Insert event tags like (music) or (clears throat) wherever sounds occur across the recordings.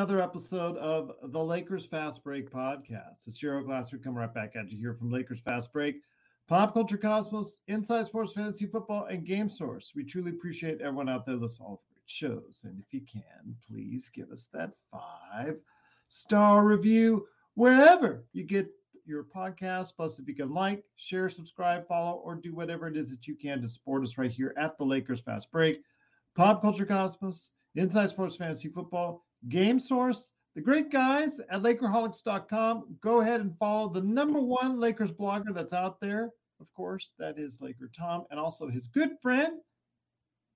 another episode of the Lakers Fast Break podcast. It's Gerald Glasser coming right back at you here from Lakers Fast Break, Pop Culture Cosmos, Inside Sports Fantasy Football, and Game Source. We truly appreciate everyone out there listening to all great shows. And if you can, please give us that five star review wherever you get your podcast. Plus, if you can like, share, subscribe, follow, or do whatever it is that you can to support us right here at the Lakers Fast Break, Pop Culture Cosmos, Inside Sports Fantasy Football, Game Source, the great guys at Lakerholics.com. Go ahead and follow the number one Lakers blogger that's out there. Of course, that is Laker Tom, and also his good friend,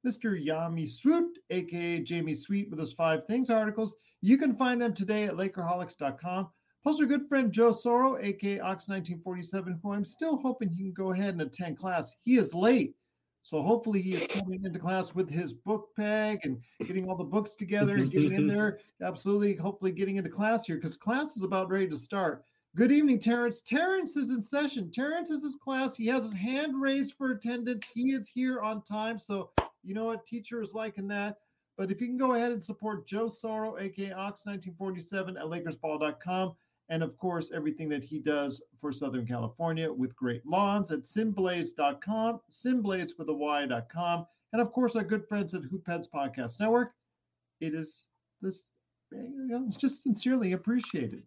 Mr. Yami Swoot, aka Jamie Sweet, with his five things articles. You can find them today at Lakerholics.com. Plus, our good friend Joe Soro, aka Ox1947, who I'm still hoping he can go ahead and attend class. He is late. So hopefully he is coming into class with his book bag and getting all the books together and getting in there. (laughs) Absolutely, hopefully getting into class here because class is about ready to start. Good evening, Terrence. Terrence is in session. Terrence is his class. He has his hand raised for attendance. He is here on time. So you know what? Teacher is liking that. But if you can go ahead and support Joe Sorrow, aka Ox1947 at LakersBall.com, and of course, everything that he does for Southern California with great lawns at simblades.com, simblades with a Y.com, and of course, our good friends at Hoopheads Podcast Network. It is this, it's just sincerely appreciated.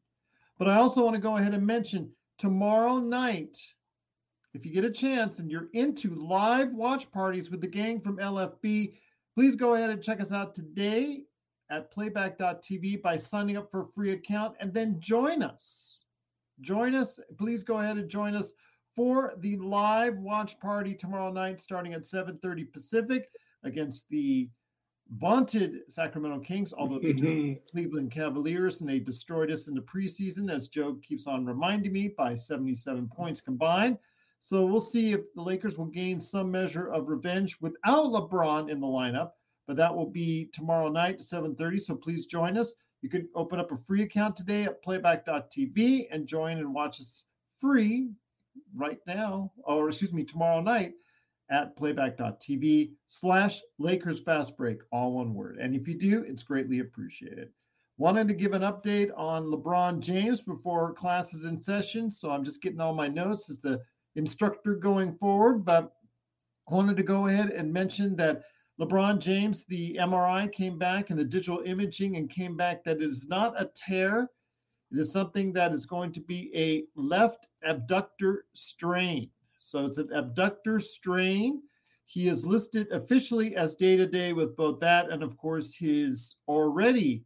But I also want to go ahead and mention tomorrow night, if you get a chance and you're into live watch parties with the gang from LFB, please go ahead and check us out today at playback.tv by signing up for a free account and then join us. Join us. Please go ahead and join us for the live watch party tomorrow night starting at 7:30 Pacific against the vaunted Sacramento Kings, although the (laughs) Cleveland Cavaliers, and they destroyed us in the preseason, as Joe keeps on reminding me, by 77 points combined. So we'll see if the Lakers will gain some measure of revenge without LeBron in the lineup but that will be tomorrow night, 7:30. So please join us. You can open up a free account today at playback.tv and join and watch us free right now, or excuse me, tomorrow night at playback.tv slash Lakers Fast Break, all one word. And if you do, it's greatly appreciated. Wanted to give an update on LeBron James before class is in session. So I'm just getting all my notes as the instructor going forward, but wanted to go ahead and mention that LeBron James, the MRI came back and the digital imaging and came back that it is not a tear. It is something that is going to be a left abductor strain. So it's an abductor strain. He is listed officially as day to day with both that and, of course, his already,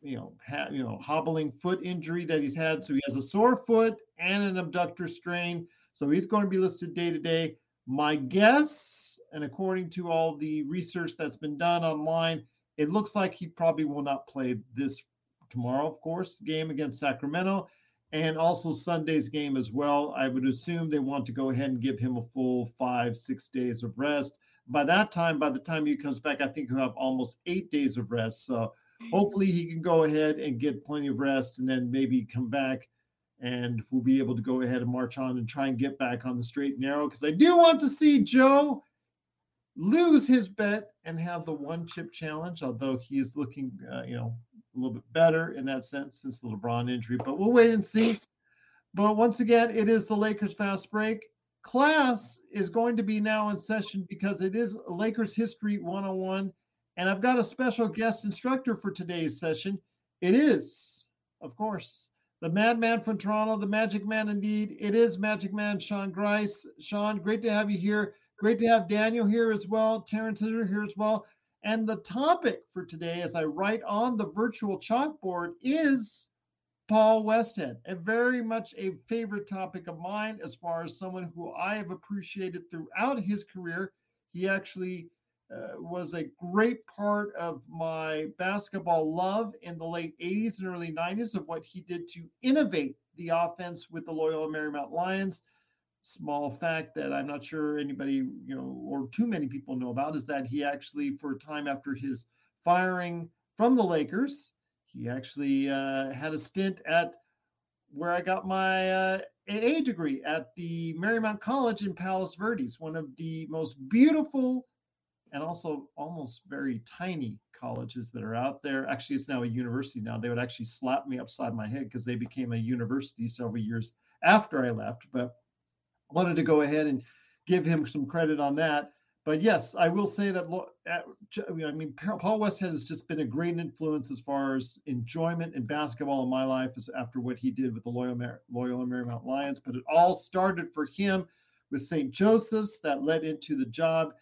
you know, ha- you know, hobbling foot injury that he's had. So he has a sore foot and an abductor strain. So he's going to be listed day to day. My guess, and according to all the research that's been done online, it looks like he probably will not play this tomorrow, of course, game against Sacramento, and also Sunday's game as well. I would assume they want to go ahead and give him a full five, six days of rest. By that time, by the time he comes back, I think he'll have almost eight days of rest. So hopefully he can go ahead and get plenty of rest and then maybe come back and we'll be able to go ahead and march on and try and get back on the straight and narrow because I do want to see Joe lose his bet and have the one chip challenge, although he is looking, uh, you know, a little bit better in that sense since the LeBron injury. But we'll wait and see. But once again, it is the Lakers fast break. Class is going to be now in session because it is Lakers History 101. And I've got a special guest instructor for today's session. It is, of course, the madman from Toronto, the magic man indeed. It is Magic Man Sean Grice. Sean, great to have you here. Great to have Daniel here as well. Terrence is here as well. And the topic for today, as I write on the virtual chalkboard, is Paul Westhead, a very much a favorite topic of mine as far as someone who I have appreciated throughout his career. He actually uh, was a great part of my basketball love in the late 80s and early 90s of what he did to innovate the offense with the Loyola Marymount Lions small fact that I'm not sure anybody, you know, or too many people know about is that he actually, for a time after his firing from the Lakers, he actually uh, had a stint at where I got my uh, AA degree at the Marymount College in Palos Verdes, one of the most beautiful and also almost very tiny colleges that are out there. Actually, it's now a university now. They would actually slap me upside my head because they became a university several years after I left. But wanted to go ahead and give him some credit on that. But yes, I will say that uh, I mean Paul Westhead has just been a great influence as far as enjoyment in basketball in my life as after what he did with the Mar- Loyola Marymount Lions. But it all started for him with St. Joseph's that led into the job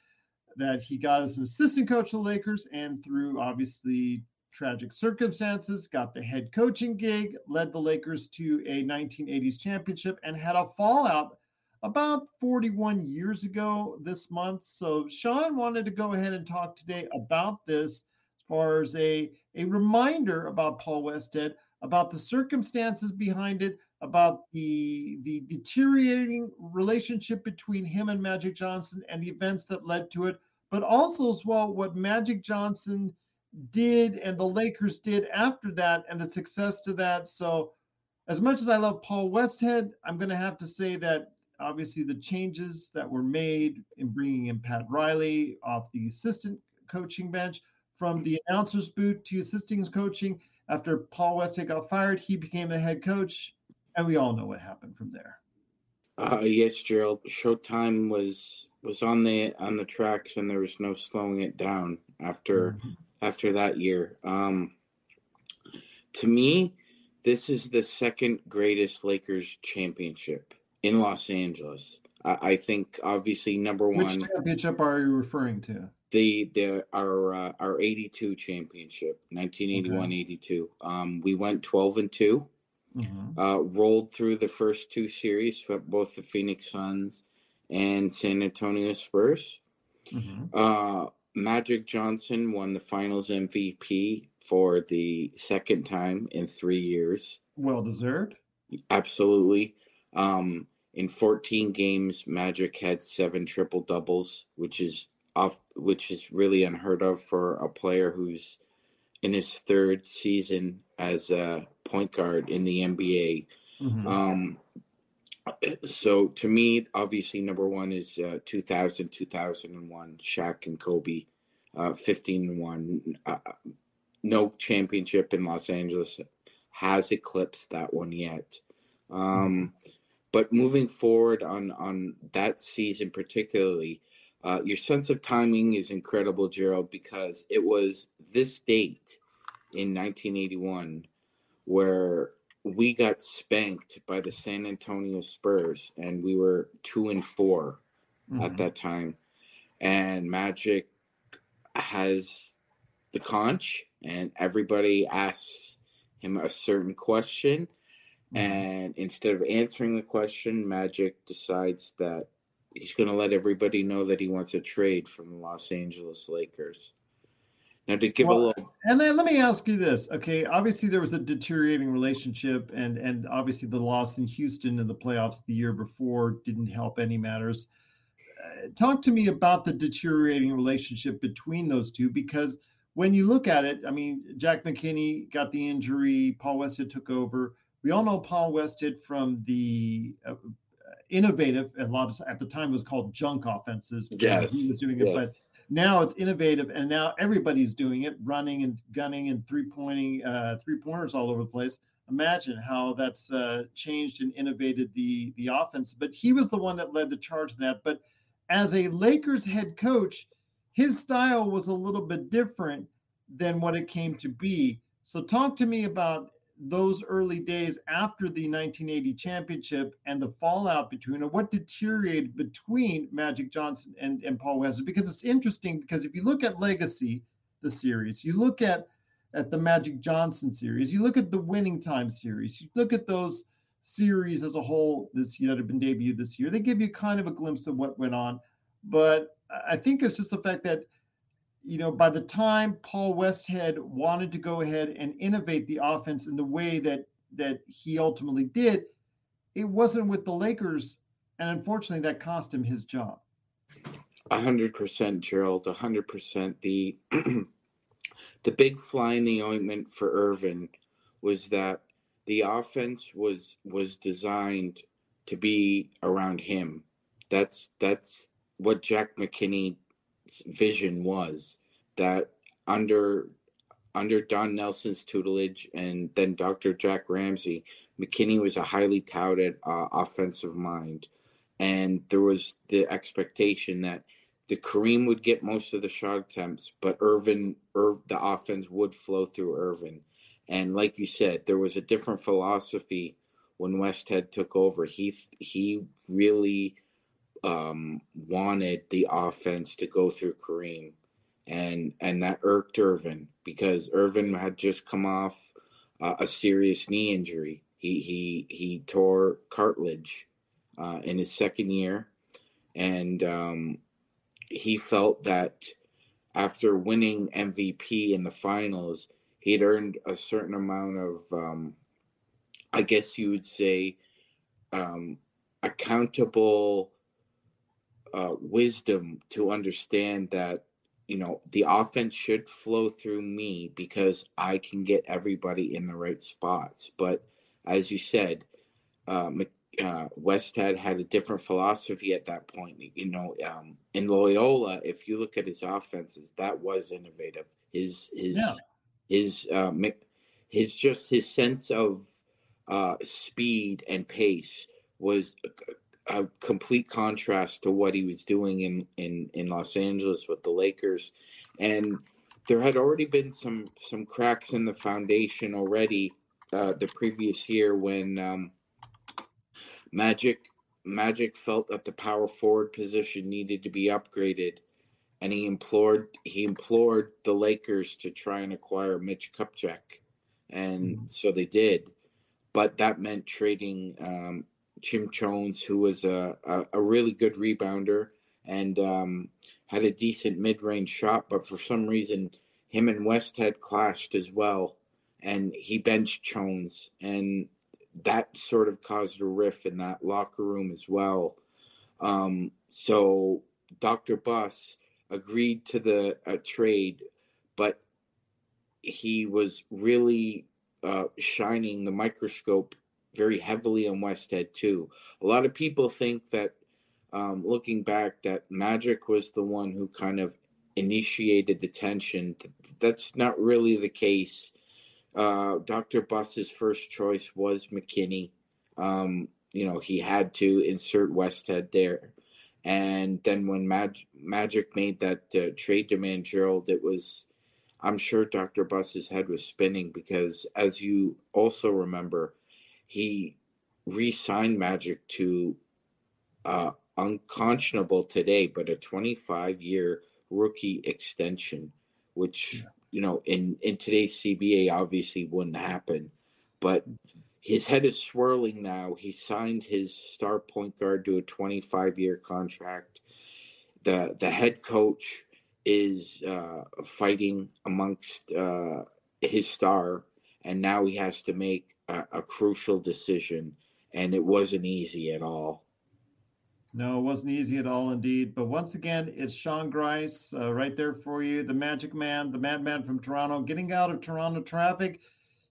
that he got as an assistant coach of the Lakers and through obviously tragic circumstances, got the head coaching gig, led the Lakers to a 1980s championship, and had a fallout about 41 years ago this month. So Sean wanted to go ahead and talk today about this as far as a, a reminder about Paul Westhead, about the circumstances behind it, about the the deteriorating relationship between him and Magic Johnson and the events that led to it, but also as well what Magic Johnson did and the Lakers did after that and the success to that. So as much as I love Paul Westhead, I'm going to have to say that obviously the changes that were made in bringing in Pat Riley off the assistant coaching bench from the announcer's booth to assisting coaching. After Paul Westhead got fired, he became the head coach, and we all know what happened from there. Uh, yes, Gerald. Showtime was was on the on the tracks, and there was no slowing it down after mm-hmm. after that year. Um, to me, this is the second greatest Lakers championship in Los Angeles. I, I think obviously number one. Which championship are you referring to? The the our uh, our eighty two championship, 1981-82. Um, we went twelve and 2 mm-hmm. uh, rolled through the first two series, swept both the Phoenix Suns and San Antonio Spurs. Mm-hmm. Uh, Magic Johnson won the Finals MVP for the second time in three years. Well deserved. Absolutely. Um, in 14 games, Magic had seven triple doubles, which is off, which is really unheard of for a player who's in his third season as a point guard in the NBA. Mm-hmm. Um, so to me, obviously, number one is uh, 2000, 2001, Shaq and Kobe, uh, 15 and one. Uh, no championship in Los Angeles has eclipsed that one yet. Um, but moving forward on on that season particularly, uh, your sense of timing is incredible, Gerald, because it was this date in 1981 where we got spanked by the San Antonio Spurs, and we were two and 4 mm-hmm. at that time. And Magic has the conch, and everybody asks him a certain question. And instead of answering the question, Magic decides that he's going to let everybody know that he wants a trade from the Los Angeles Lakers. Now, to give well, a little, and then let me ask you this, okay? Obviously, there was a deteriorating relationship, and and obviously the loss in Houston in the playoffs the year before didn't help any matters. Uh, talk to me about the deteriorating relationship between those two, because when you look at it, I mean, Jack McKinney got the injury, Paul Westhead took over we all know Paul Westhead from the uh, innovative, a lot of at the time was called junk offenses. Yes, he was doing it, yes. but now it's innovative, and now everybody's doing it, running and gunning and three pointing, uh, three pointers all over the place. Imagine how that's uh, changed and innovated the the offense. But he was the one that led the charge in that. But as a Lakers head coach, his style was a little bit different than what it came to be. So talk to me about those early days after the 1980 championship and the fallout between, or what deteriorated between Magic Johnson and, and Paul Westhead? Because it's interesting because if you look at Legacy, the series, you look at at the Magic Johnson series, you look at the Winning Time series, you look at those series as a whole this year that have been debuted this year, they give you kind of a glimpse of what went on. But I think it's just the fact that, you know, by the time Paul Westhead wanted to go ahead and innovate the offense in the way that that he ultimately did, it wasn't with the Lakers, and unfortunately, that cost him his job. A hundred percent, Gerald. A hundred percent. The (clears throat) the big fly in the ointment for Earvin was that the offense was was designed to be around him. That's that's what Jack McKinney's vision was. That under under Don Nelson's tutelage and then Dr. Jack Ramsay, McKinney was a highly touted uh, offensive mind, and there was the expectation that the Kareem would get most of the shot attempts, but Earvin, Irv, the offense would flow through Earvin. And like you said, there was a different philosophy when Westhead took over. He he really um, wanted the offense to go through Kareem, and and that irked Earvin because Earvin had just come off uh, a serious knee injury. He he he tore cartilage uh, in his second year, and um, he felt that after winning MVP in the finals, he'd earned a certain amount of, um, I guess you would say, um, accountable uh, wisdom to understand that you know the offense should flow through me because I can get everybody in the right spots. But as you said, uh, uh, Westhead had a different philosophy at that point. You know, um, in Loyola, if you look at his offenses, that was innovative. His his yeah. his uh, his just his sense of uh, speed and pace was a, complete contrast to what he was doing in, in in Los Angeles with the Lakers, and there had already been some some cracks in the foundation already uh, the previous year when. Um, Magic Magic felt that the power forward position needed to be upgraded, and he implored he implored the Lakers to try and acquire Mitch Kupchak, and mm-hmm. so they did. But that meant trading um, Jim Jones, who was a, a, a, really good rebounder and um, had a decent mid range shot, but for some reason, him and Westhead clashed as well, and he benched Jones, and that sort of caused a riff in that locker room as well. Um, so Dr. Buss agreed to the uh, trade, but he was really uh, shining the microscope very heavily on Westhead too. A lot of people think that, um, looking back, that Magic was the one who kind of initiated the tension. That's not really the case. Uh, Dr. Buss's first choice was McKinney. Um, you know, he had to insert Westhead there. And then when Mag- Magic made that uh, trade demand, Gerald, it was, I'm sure Dr. Buss's head was spinning because, as you also remember, he re signed Magic to uh, unconscionable today, but a 25 year rookie extension, which you know, in in today's CBA, obviously wouldn't happen. But his head is swirling now. He signed his star point guard to a 25 year contract. The the head coach is uh, fighting amongst uh, his star, and now he has to make a, a crucial decision, and it wasn't easy at all. No, it wasn't easy at all, indeed. But once again, it's Sean Grice uh, right there for you, the Magic Man, the Madman from Toronto, getting out of Toronto traffic.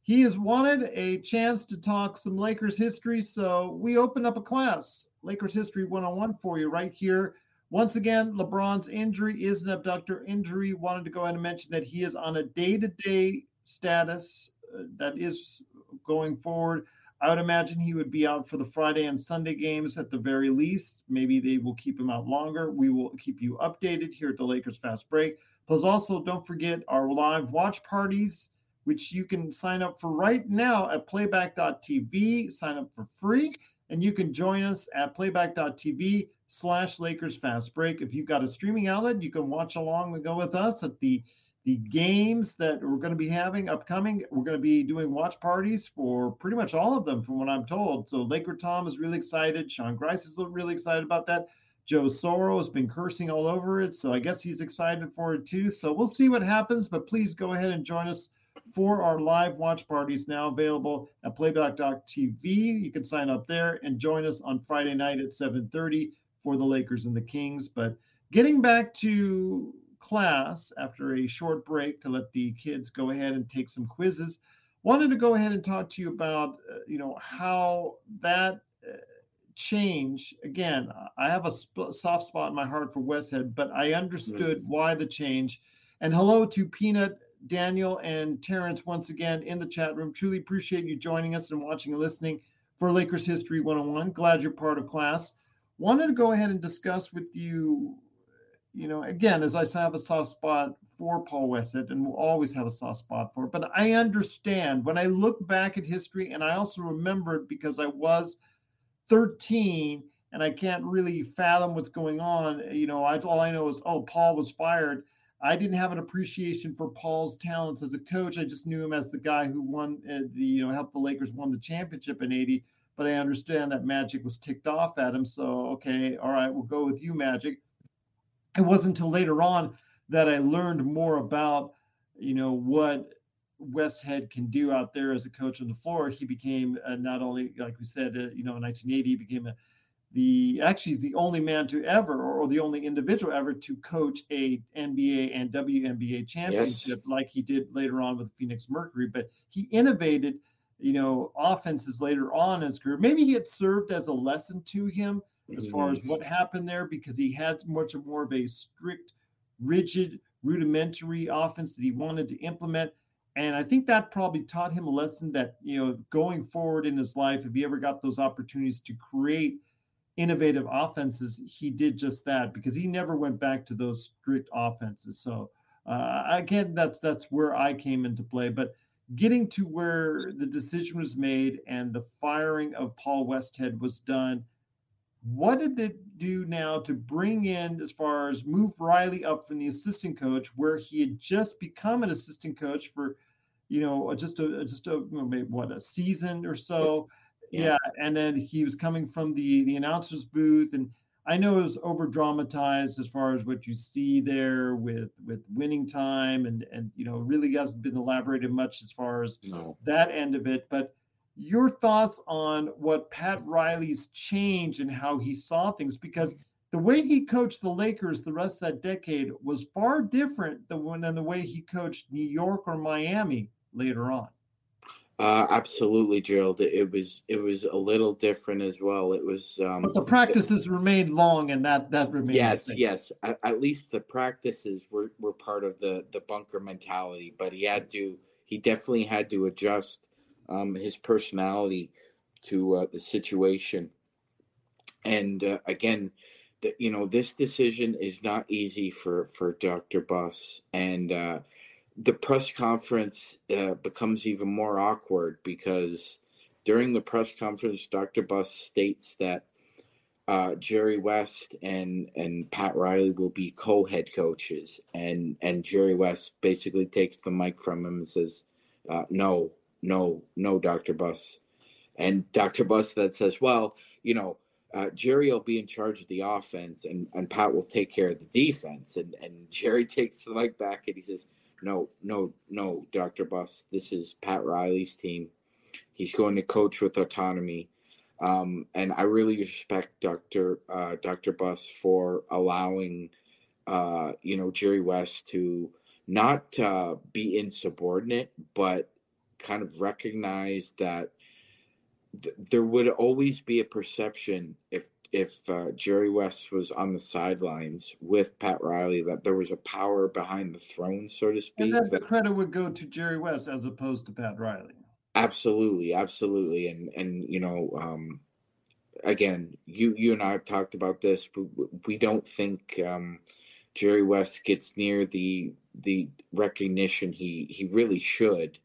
He has wanted a chance to talk some Lakers history, so we open up a class, Lakers History 101 for you right here. Once again, LeBron's injury is an abductor injury. Wanted to go ahead and mention that he is on a day to day status uh, that is going forward. I would imagine he would be out for the Friday and Sunday games at the very least. Maybe they will keep him out longer. We will keep you updated here at the Lakers Fast Break. Plus, also don't forget our live watch parties which you can sign up for right now at playback.tv. Sign up for free, and you can join us at playback.tv slash Lakers Fast Break. If you've got a streaming outlet, you can watch along and go with us at the the games that we're going to be having upcoming. We're going to be doing watch parties for pretty much all of them, from what I'm told. So Laker Tom is really excited. Sean Grice is really excited about that. Joe Soro has been cursing all over it, so I guess he's excited for it too. So we'll see what happens, but please go ahead and join us for our live watch parties now available at playback.tv. You can sign up there and join us on Friday night at 7:30 for the Lakers and the Kings. But getting back to class after a short break to let the kids go ahead and take some quizzes, wanted to go ahead and talk to you about uh, you know how that uh, change again i have a sp- soft spot in my heart for westhead but i understood mm-hmm. why the change and hello to peanut Daniel and Terrence once again in the chat room. Truly appreciate you joining us and watching and listening for Lakers History 101. Glad you're part of class. Wanted to go ahead and discuss with you, you know, again, as I have a soft spot for Paul Westhead and will always have a soft spot for it, but I understand when I look back at history and I also remember it because I was 13 and I can't really fathom what's going on. You know, I, all I know is, oh, Paul was fired I didn't have an appreciation for Paul's talents as a coach. I just knew him as the guy who won uh, the, you know, helped the Lakers won the championship in 80. But I understand that Magic was ticked off at him. So, okay, all right, we'll go with you, Magic. It wasn't until later on that I learned more about, you know, what Westhead can do out there as a coach on the floor. He became uh, not only, like we said, uh, you know, in 1980, he became a the actually he's the only man to ever or the only individual ever to coach a NBA and WNBA championship yes. like he did later on with Phoenix Mercury but he innovated you know offenses later on in his career maybe he had served as a lesson to him as far as what happened there because he had much more of a strict rigid rudimentary offense that he wanted to implement and I think that probably taught him a lesson that you know going forward in his life if he ever got those opportunities to create innovative offenses, he did just that because he never went back to those strict offenses. So uh, again, that's that's where I came into play. But getting to where the decision was made and the firing of Paul Westhead was done, what did they do now to bring in as far as move Riley up from the assistant coach, where he had just become an assistant coach for, you know, just a just a maybe what a season or so. Yeah. yeah. and then he was coming from the the announcers booth, and I know it was over dramatized as far as what you see there with with winning time, and and you know really hasn't been elaborated much as far as no. that end of it. But your thoughts on what Pat Riley's change and how he saw things, because the way he coached the Lakers the rest of that decade was far different than, than the way he coached New York or Miami later on. Uh, absolutely, Gerald. It was it was a little different as well. It was, um, but the practices it, remained long, and that that remained. Yes, yes. At, at, least the practices were, were part of the the bunker mentality. But he had to. He definitely had to adjust um, his personality to uh, the situation. And uh, again, the, you know, this decision is not easy for for Doctor Buss, and uh, the press conference uh, becomes even more awkward because during the press conference, Dr. Buss states that uh, Jerry West and and Pat Riley will be co-head coaches, and and Jerry West basically takes the mic from him and says, uh, "No, no, no, Dr. Buss," and Dr. Buss that says, "Well, you know." Uh, Jerry will be in charge of the offense, and, and Pat will take care of the defense. And and (laughs) Jerry takes the mic back and he says, no, no, no, Dr. Buss. This is Pat Riley's team. He's going to coach with autonomy. Um, and I really respect Dr. Uh, Dr. Buss for allowing, uh, you know, Jerry West to not uh, be insubordinate, but kind of recognize that th- there would always be a perception if if uh, Jerry West was on the sidelines with Pat Riley, that there was a power behind the throne, so to speak. And that the credit would go to Jerry West as opposed to Pat Riley. Absolutely, absolutely, and and you know, um, again, you you and I have talked about this, but we don't think um, Jerry West gets near the the recognition he he really should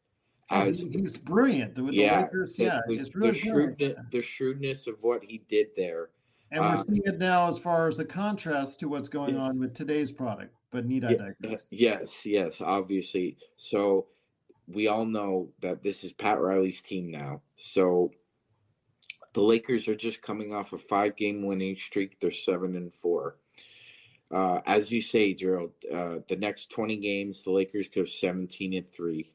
Oh, as he's brilliant with yeah, the Lakers. Yeah, the, it's really the shrewdness, the shrewdness of what he did there. And we're uh, seeing it now as far as the contrast to what's going yes. on with today's product. But need I digress? Yes, yes, obviously. So we all know that this is Pat Riley's team now. So the Lakers are just coming off a five game winning streak. They're seven and four. Uh, as you say, Gerald, uh, the next 20 games, the Lakers go 17 and three.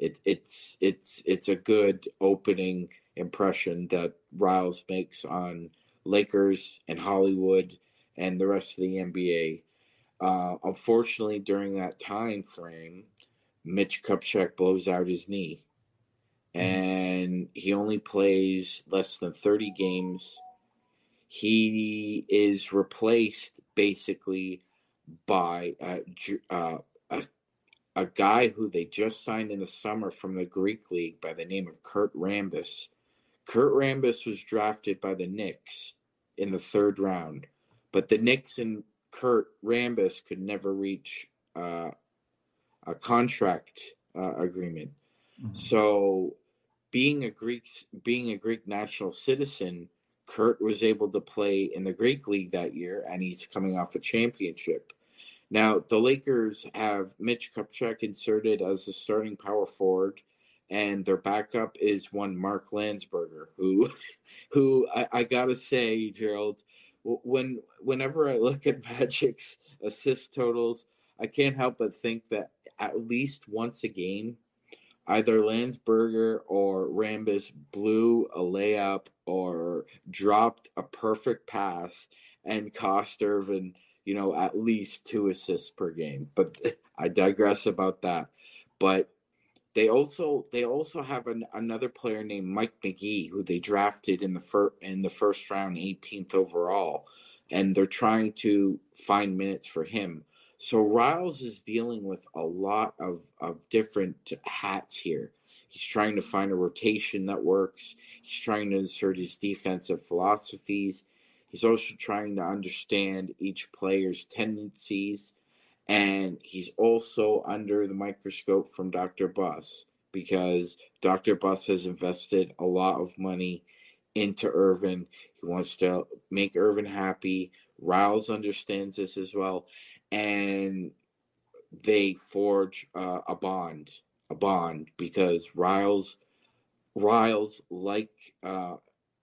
It, it's it's it's a good opening impression that Riles makes on Lakers and Hollywood and the rest of the NBA. Uh, unfortunately, during that time frame, Mitch Kupchak blows out his knee, and he only plays less than 30 games. He is replaced basically by a, uh, a, a guy who they just signed in the summer from the Greek league by the name of Kurt Rambis. Kurt Rambis was drafted by the Knicks in the third round, but the Knicks and Kurt Rambis could never reach uh, a contract uh, agreement. Mm-hmm. So, being a Greek, being a Greek national citizen, Kurt was able to play in the Greek league that year, and he's coming off a championship. Now, the Lakers have Mitch Kupchak inserted as the starting power forward, and their backup is one Mark Landsberger, who, (laughs) who I, I gotta say, Gerald, when whenever I look at (laughs) Magic's assist totals, I can't help but think that at least once a game, either Landsberger or Rambis blew a layup or dropped a perfect pass and cost Earvin, you know, at least two assists per game. But (laughs) I digress about that. But they also they also have an, another player named Mike McGee who they drafted in the first in the first round, 18th overall, and they're trying to find minutes for him. So Riles is dealing with a lot of, of different hats here. He's trying to find a rotation that works. He's trying to insert his defensive philosophies. He's also trying to understand each player's tendencies. And he's also under the microscope from Dr. Buss because Dr. Buss has invested a lot of money into Earvin. He wants to make Earvin happy. Riles understands this as well and they forge uh, a bond, a bond because Riles, Riles, like uh,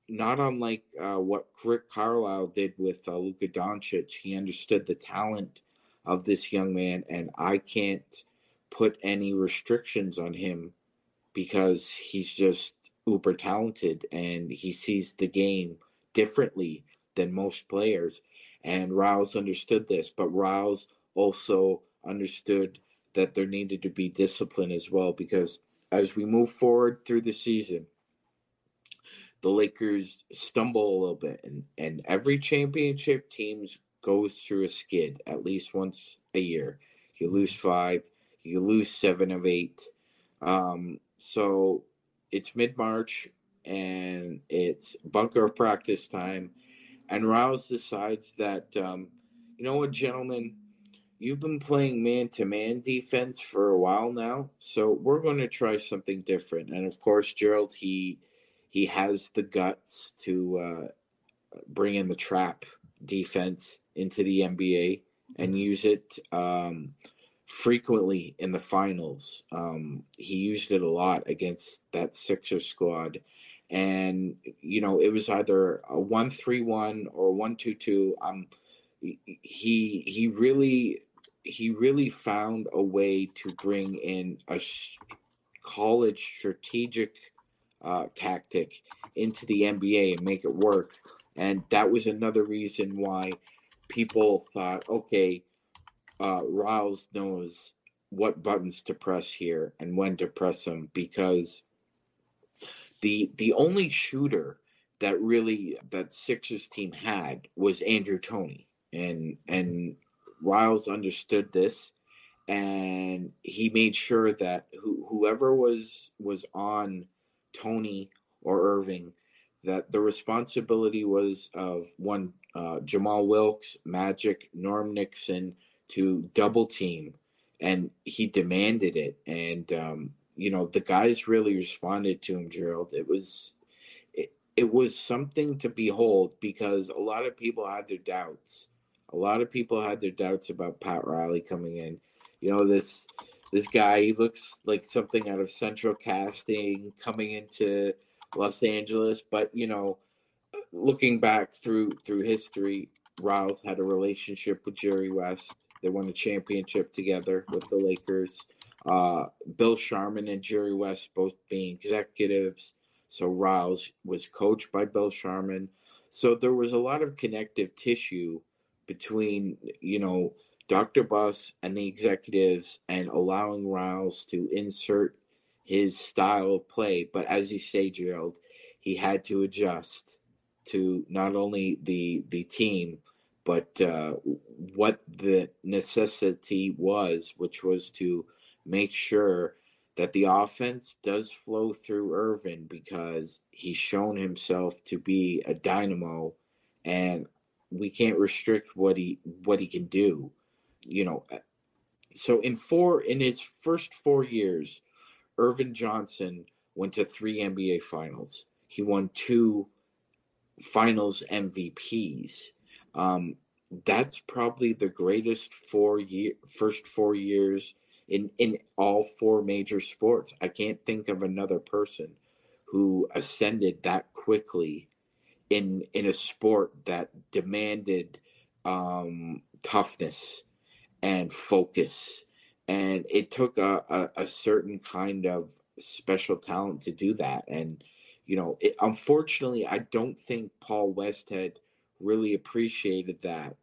not unlike uh, what Rick Carlisle did with uh, Luka Doncic, he understood the talent of this young man, and I can't put any restrictions on him because he's just uber talented and he sees the game differently than most players. And Riles understood this, but Riles also understood that there needed to be discipline as well because as we move forward through the season, the Lakers stumble a little bit, and, and every championship teams goes through a skid at least once a year. You lose five, you lose seven of eight. Um, so it's mid March and it's bunker practice time, and Riles decides that, um, you know what, gentlemen, you've been playing man to man defense for a while now, so we're going to try something different. And of course, Gerald, he he has the guts to uh, bring in the trap defense into the NBA and use it um, frequently in the finals. Um, he used it a lot against that Sixer squad and you know it was either a one three one or one two two. Um, he he really he really found a way to bring in a college strategic uh, tactic into the NBA and make it work. And that was another reason why people thought, okay, uh, Riles knows what buttons to press here and when to press them because the the only shooter that really that Sixers team had was Andrew Toney and and Riles understood this, and he made sure that who, whoever was was on Toney or Erving, that the responsibility was of one uh, Jamal Wilkes, Magic, Norm Nixon to double team, and he demanded it, and um, you know the guys really responded to him, Gerald. It was it, it was something to behold because a lot of people had their doubts. A lot of people had their doubts about Pat Riley coming in. You know this this guy he looks like something out of Central Casting coming into Los Angeles, but you know, looking back through through history, Riles had a relationship with Jerry West. They won a championship together with the Lakers. Uh, Bill Sharman and Jerry West both being executives. So Riles was coached by Bill Sharman. So there was a lot of connective tissue between, you know, Dr. Buss and the executives and allowing Riles to insert his style of play. But as you say, Gerald, he had to adjust to not only the the team, but uh, what the necessity was, which was to make sure that the offense does flow through Earvin because he's shown himself to be a dynamo, and we can't restrict what he what he can do you know, uh, so in four in his first four years, Earvin Johnson went to three NBA finals. He won two finals MVPs. Um, that's probably the greatest four year first four years in in all four major sports. I can't think of another person who ascended that quickly in in a sport that demanded um, toughness and focus. And it took a, a, a certain kind of special talent to do that. And, you know, it, unfortunately, I don't think Paul Westhead really appreciated that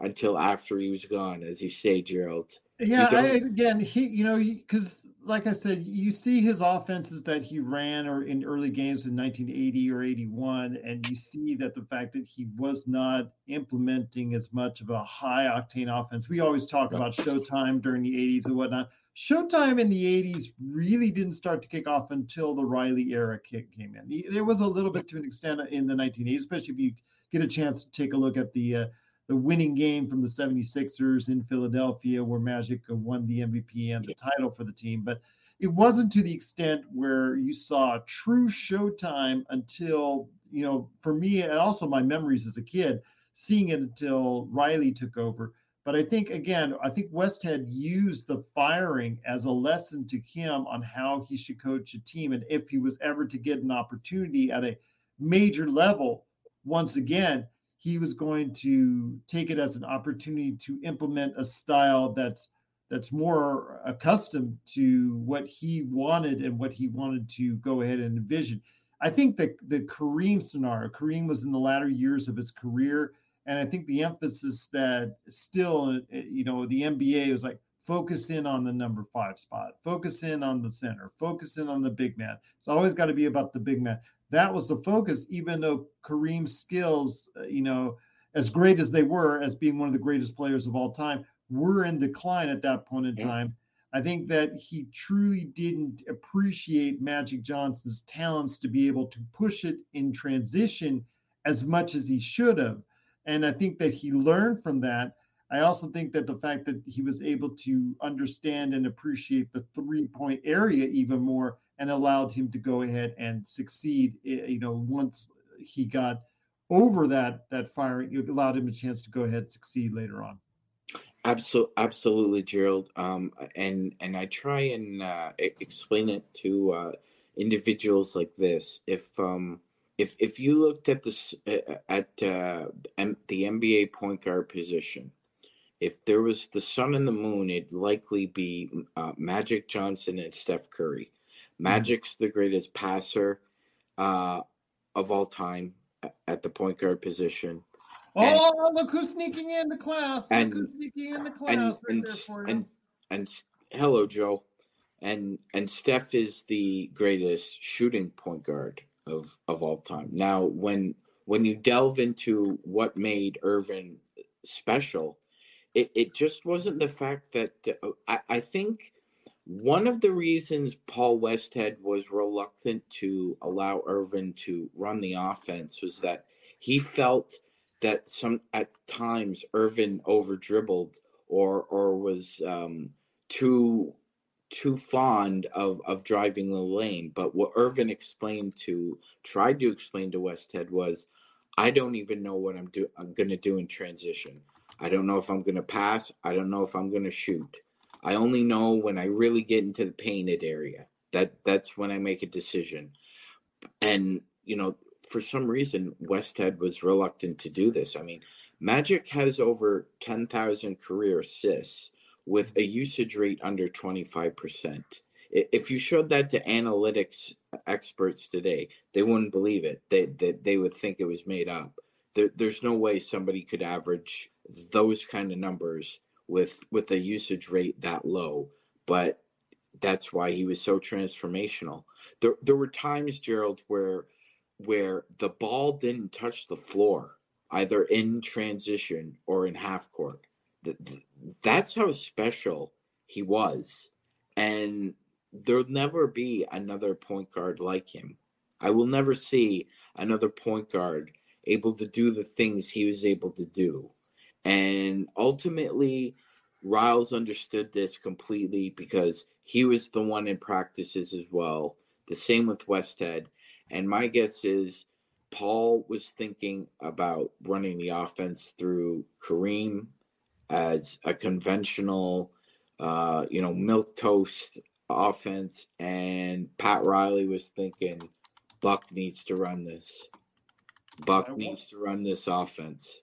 until after he was gone, as you say, Gerald. Yeah, I, again, he, you know, because like I said, you see his offenses that he ran or in early games in 1980 or 81, and you see that the fact that he was not implementing as much of a high octane offense. We always talk about Showtime during the 80s and whatnot. Showtime in the 80s really didn't start to kick off until the Riley era kick came in. It was a little bit to an extent in the 1980s, especially if you get a chance to take a look at the uh, the winning game from the 76ers in Philadelphia, where Magic won the MVP and the title for the team. But it wasn't to the extent where you saw true showtime until, you know, for me, and also my memories as a kid, seeing it until Riley took over. But I think, again, I think Westhead used the firing as a lesson to him on how he should coach a team. And if he was ever to get an opportunity at a major level, once again, he was going to take it as an opportunity to implement a style that's that's more accustomed to what he wanted and what he wanted to go ahead and envision. I think that the Kareem scenario, Kareem was in the latter years of his career, and I think the emphasis that still, eh, you know, the NBA was like focus in on the number five spot, focus in on the center, focus in on the big man. It's always got to be about the big man that was the focus, even though Kareem's skills, uh, you know, as great as they were, as being one of the greatest players of all time, were in decline at that point in yeah. time. I think that he truly didn't appreciate Magic Johnson's talents to be able to push it in transition as much as he should have. And I think that he learned from that. I also think that the fact that he was able to understand and appreciate the three point area even more and allowed him to go ahead and succeed. You know, once he got over that that firing, it allowed him a chance to go ahead and succeed later on. Absolutely, absolutely, Gerald. Um, and and I try and uh, explain it to uh, individuals like this. If um, if if you looked at this uh, at uh, the NBA point guard position, if there was the sun and the moon, it'd likely be uh, Magic Johnson and Steph Curry. Magic's the greatest passer uh, of all time at the point guard position. Oh, and, look who's sneaking in the class! And, look who's sneaking in the class and, right and, and, hello, Joe. And and Steph is the greatest shooting point guard of of all time. Now, when when you delve into what made Earvin special, it, it just wasn't the fact that uh, I, I think one of the reasons Paul Westhead was reluctant to allow Earvin to run the offense was that he felt that some at times Earvin over dribbled or or was um, too too fond of of driving the lane. But what Earvin explained to tried to explain to Westhead was, I don't even know what I'm do I'm gonna do in transition. I don't know if I'm gonna pass. I don't know if I'm gonna shoot. I only know when I really get into the painted area. That that's when I make a decision. And you know, for some reason, Westhead was reluctant to do this. I mean, Magic has over ten thousand career assists with a usage rate under 25%. If you showed that to analytics experts today, they wouldn't believe it. They, they, they would think it was made up. There, there's no way somebody could average those kind of numbers with with a usage rate that low. But that's why he was so transformational. There, there were times, Gerald, where where the ball didn't touch the floor, either in transition or in half court that's how special he was. And there'll never be another point guard like him. I will never see another point guard able to do the things he was able to do. And ultimately, Riles understood this completely because he was the one in practices as well. The same with Westhead. And my guess is Paul was thinking about running the offense through Kareem as a conventional, uh, you know, milk toast offense, and Pat Riley was thinking Buck needs to run this. Buck needs to run this offense.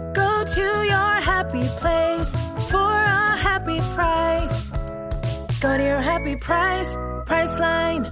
Go to your happy place for a happy price. Go to your happy price, Priceline.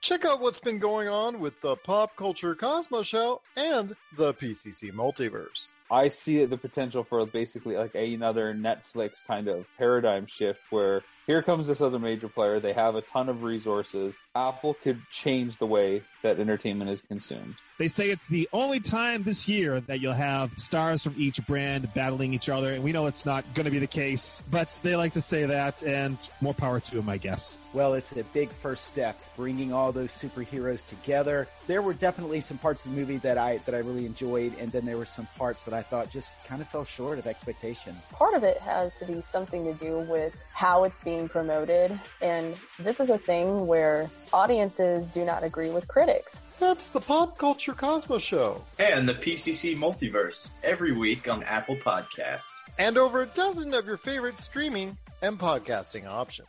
Check out what's been going on with the Pop Culture Cosmos Show and the PCC Multiverse. I see the potential for basically like another Netflix kind of paradigm shift where here comes this other major player. They have a ton of resources. Apple could change the way that entertainment is consumed. They say it's the only time this year that you'll have stars from each brand battling each other. And we know it's not going to be the case, but they like to say that, and more power to them, I guess. Well, it's a big first step, bringing all those superheroes together. There were definitely some parts of the movie that I that I really enjoyed, and then there were some parts that I thought just kind of fell short of expectation. Part of it has to be something to do with how it's being promoted. And this is a thing where audiences do not agree with critics. That's the Pop Culture Cosmos Show. And the PCC Multiverse every week on Apple Podcasts. And over a dozen of your favorite streaming and podcasting options.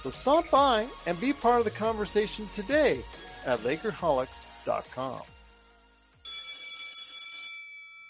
So stop by and be part of the conversation today at Lakerholics.com.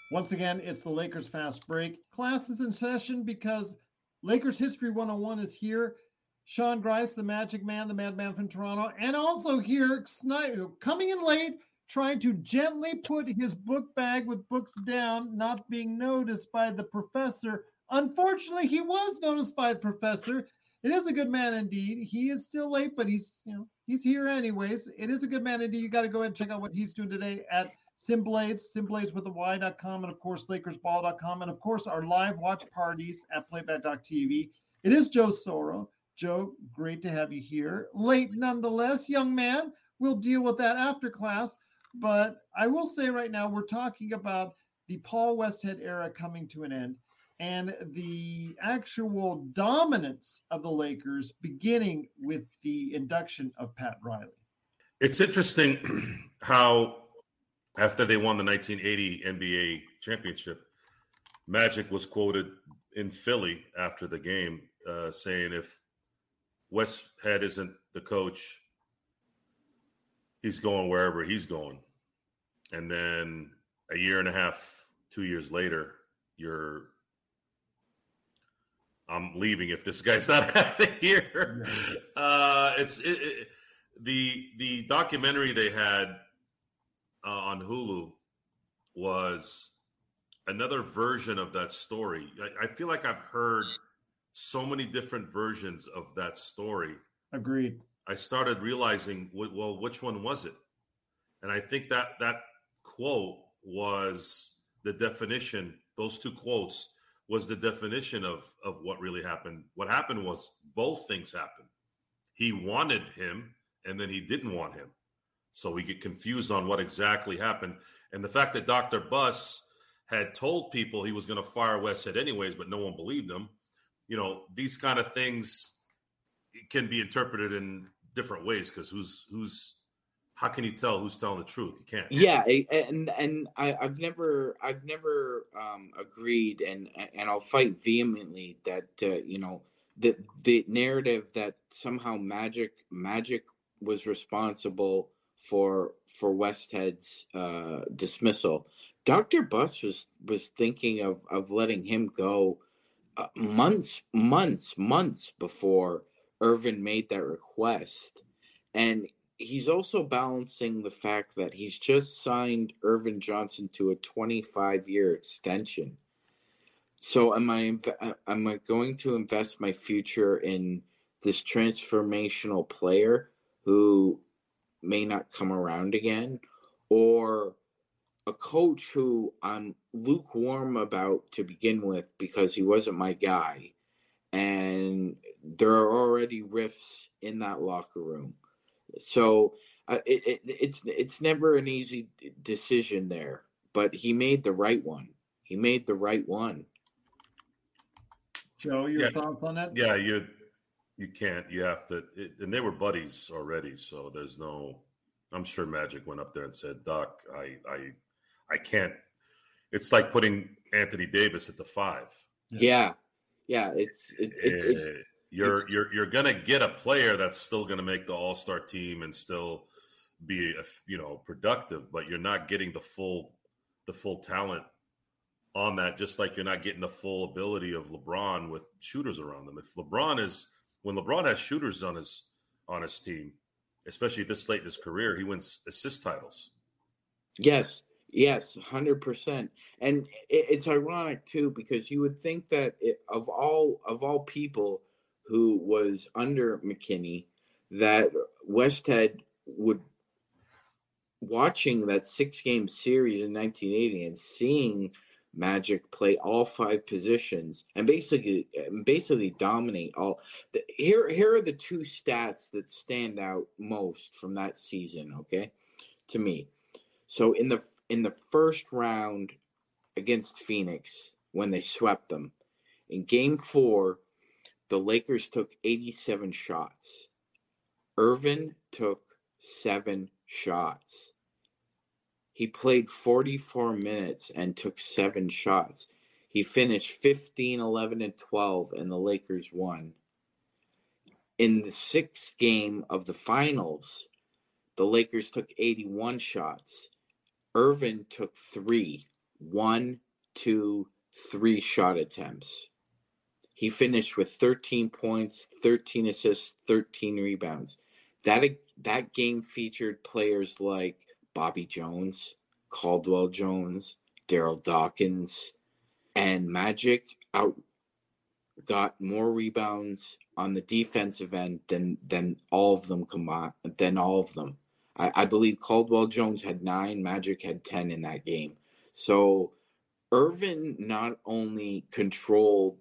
Once again, it's the Lakers Fast Break. Class is in session because Lakers History 101 is here. Sean Grice, the Magic Man, the Madman from Toronto, and also here, Snyder, coming in late, trying to gently put his book bag with books down, not being noticed by the professor. Unfortunately, he was noticed by the professor. It is a good man indeed. He is still late, but he's you know he's here anyways. It is a good man indeed. You got to go ahead and check out what he's doing today at Simblades, Simblades with a Y.com, and of course, LakersBall.com, and of course, our live watch parties at playback.tv. It is Joe Soro. Joe, great to have you here. Late nonetheless, young man. We'll deal with that after class. But I will say right now, we're talking about the Paul Westhead era coming to an end and the actual dominance of the Lakers beginning with the induction of Pat Riley. It's interesting (clears throat) how after they won the 1980 NBA championship, Magic was quoted in Philly after the game uh, saying if West Westhead isn't the coach, he's going wherever he's going. And then a year and a half, two years later, you're I'm leaving if this guy's (laughs) not out of here. Uh, it's it, it, the the documentary they had uh, on Hulu was another version of that story. I, I feel like I've heard so many different versions of that story. Agreed. I started realizing, well, which one was it? And I think that that quote was the definition. Those two quotes was the definition of of what really happened. What happened was both things happened. He wanted him, and then he didn't want him. So we get confused on what exactly happened. And the fact that Dr. Buss had told people he was going to fire Westhead anyways, but no one believed him. You know, these kind of things can be interpreted in different ways because who's who's how can you tell who's telling the truth? You can't. Yeah, and and I, have never I've never um, agreed, and and I'll fight vehemently that uh, you know the the narrative that somehow magic magic was responsible for for Westhead's uh, dismissal. Dr. Buss was was thinking of of letting him go uh, months months months before Earvin made that request, and he's also balancing the fact that he's just signed Earvin Johnson to a 25 year extension. So am I uh, am I going to invest my future in this transformational player who may not come around again, or a coach who I'm lukewarm about to begin with because he wasn't my guy, and there are already rifts in that locker room. So uh, it, it, it's it's never an easy decision there, but he made the right one. He made the right one. Joe, your yeah, thoughts on that? Yeah, you you can't. You have to. It, and they were buddies already, so there's no. I'm sure Magic went up there and said, "Doc, I I I can't." It's like putting Anthony Davis at the five. Yeah, yeah. It's it, it, you're you're you're gonna get a player that's still gonna make the All Star team and still be you know productive, but you're not getting the full the full talent on that. Just like you're not getting the full ability of LeBron with shooters around them. If LeBron is when LeBron has shooters on his on his team, especially this late in his career, he wins assist titles. Yes, yes, hundred percent. And it, it's ironic too because you would think that it, of all of all people who was under McKinney, that Westhead would watching that six game series in 1980 and seeing Magic play all five positions and basically basically dominate all. Here here are the two stats that stand out most from that season. Okay, to me. So in the in the first round against Phoenix when they swept them in Game Four, the Lakers took 87 shots. Earvin took seven shots. He played 44 minutes and took seven shots. He finished 15, 11, and 12, and the Lakers won. In the sixth game of the finals, the Lakers took 81 shots. Earvin took three, one, two, three shot attempts. He finished with 13 points, 13 assists, 13 rebounds. That that game featured players like Bobby Jones, Caldwell Jones, Daryl Dawkins, and Magic out got more rebounds on the defensive end than than all of them combined than all of them. I, I believe Caldwell Jones had nine, Magic had ten in that game. So Earvin not only controlled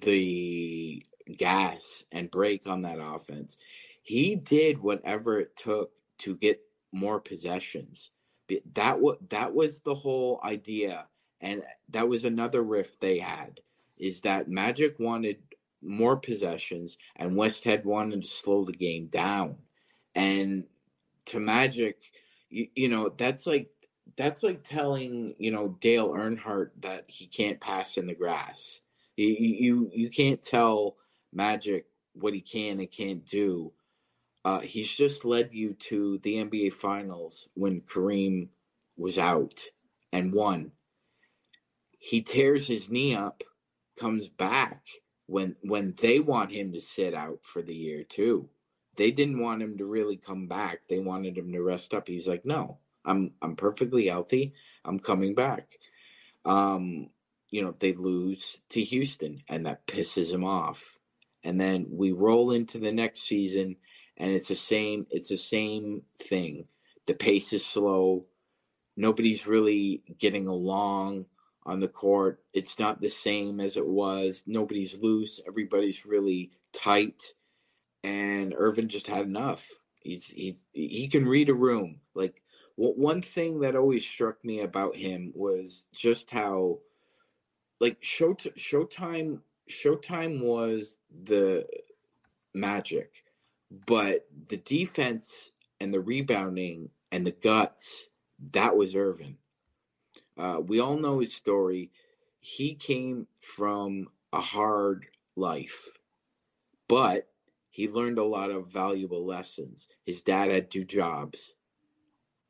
the gas and break on that offense, he did whatever it took to get more possessions. That was that was the whole idea, and that was another riff they had. Is that Magic wanted more possessions, and Westhead wanted to slow the game down. And to Magic, you, you know, that's like that's like telling you know Dale Earnhardt that he can't pass in the grass. You you, you can't tell Magic what he can and can't do. Uh, he's just led you to the NBA Finals when Kareem was out and won. He tears his knee up, comes back when when they want him to sit out for the year too. They didn't want him to really come back. They wanted him to rest up. He's like, "No, I'm I'm perfectly healthy. I'm coming back." Um, you know, they lose to Houston and that pisses him off. And then we roll into the next season and it's the same it's the same thing. The pace is slow. Nobody's really getting along on the court. It's not the same as it was. Nobody's loose. Everybody's really tight. And Earvin just had enough. He's he's he can read a room. Like one thing that always struck me about him was just how like show Showtime Showtime was the magic, but the defense and the rebounding and the guts that was Earvin. Uh, we all know his story. He came from a hard life, but he learned a lot of valuable lessons. His dad had two jobs.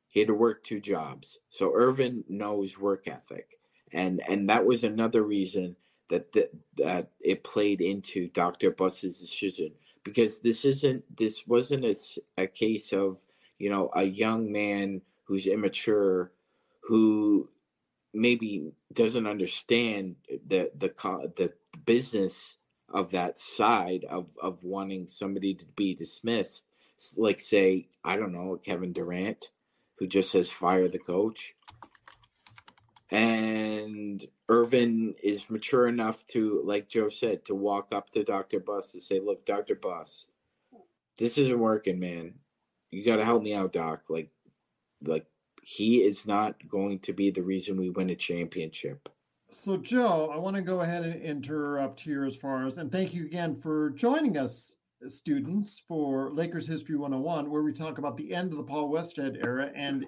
He had to work two jobs. So Earvin knows work ethic. And and that was another reason that that, that it played into Dr. Buss's decision because this isn't this wasn't a, a case of, you know, a young man who's immature who maybe doesn't understand the the the business of that side of of wanting somebody to be dismissed like say i don't know kevin durant who just says fire the coach and Earvin is mature enough to like joe said to walk up to dr buss to say look dr buss this isn't working man you got to help me out doc like like he is not going to be the reason we win a championship. So, Joe, I want to go ahead and interrupt here as far as, and thank you again for joining us, students, for Lakers History 101, where we talk about the end of the Paul Westhead era. And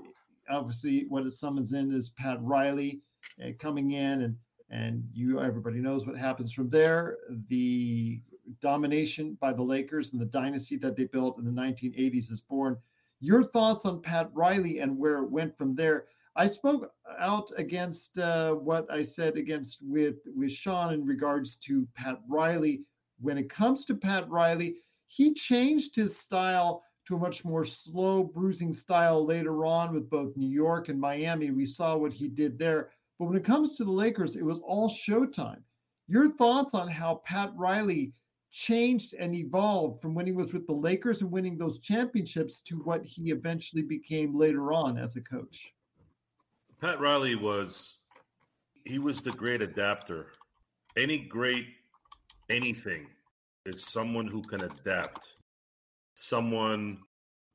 obviously, what it summons in is Pat Riley uh, coming in, and and you, everybody knows what happens from there. The domination by the Lakers and the dynasty that they built in the 1980s is born your thoughts on Pat Riley and where it went from there. I spoke out against uh, what I said against with with Sean in regards to Pat Riley. When it comes to Pat Riley, he changed his style to a much more slow, bruising style later on with both New York and Miami. We saw what he did there. But when it comes to the Lakers, it was all Showtime. Your thoughts on how Pat Riley changed and evolved from when he was with the Lakers and winning those championships to what he eventually became later on as a coach? Pat Riley was he was the great adapter. Any great anything is someone who can adapt. Someone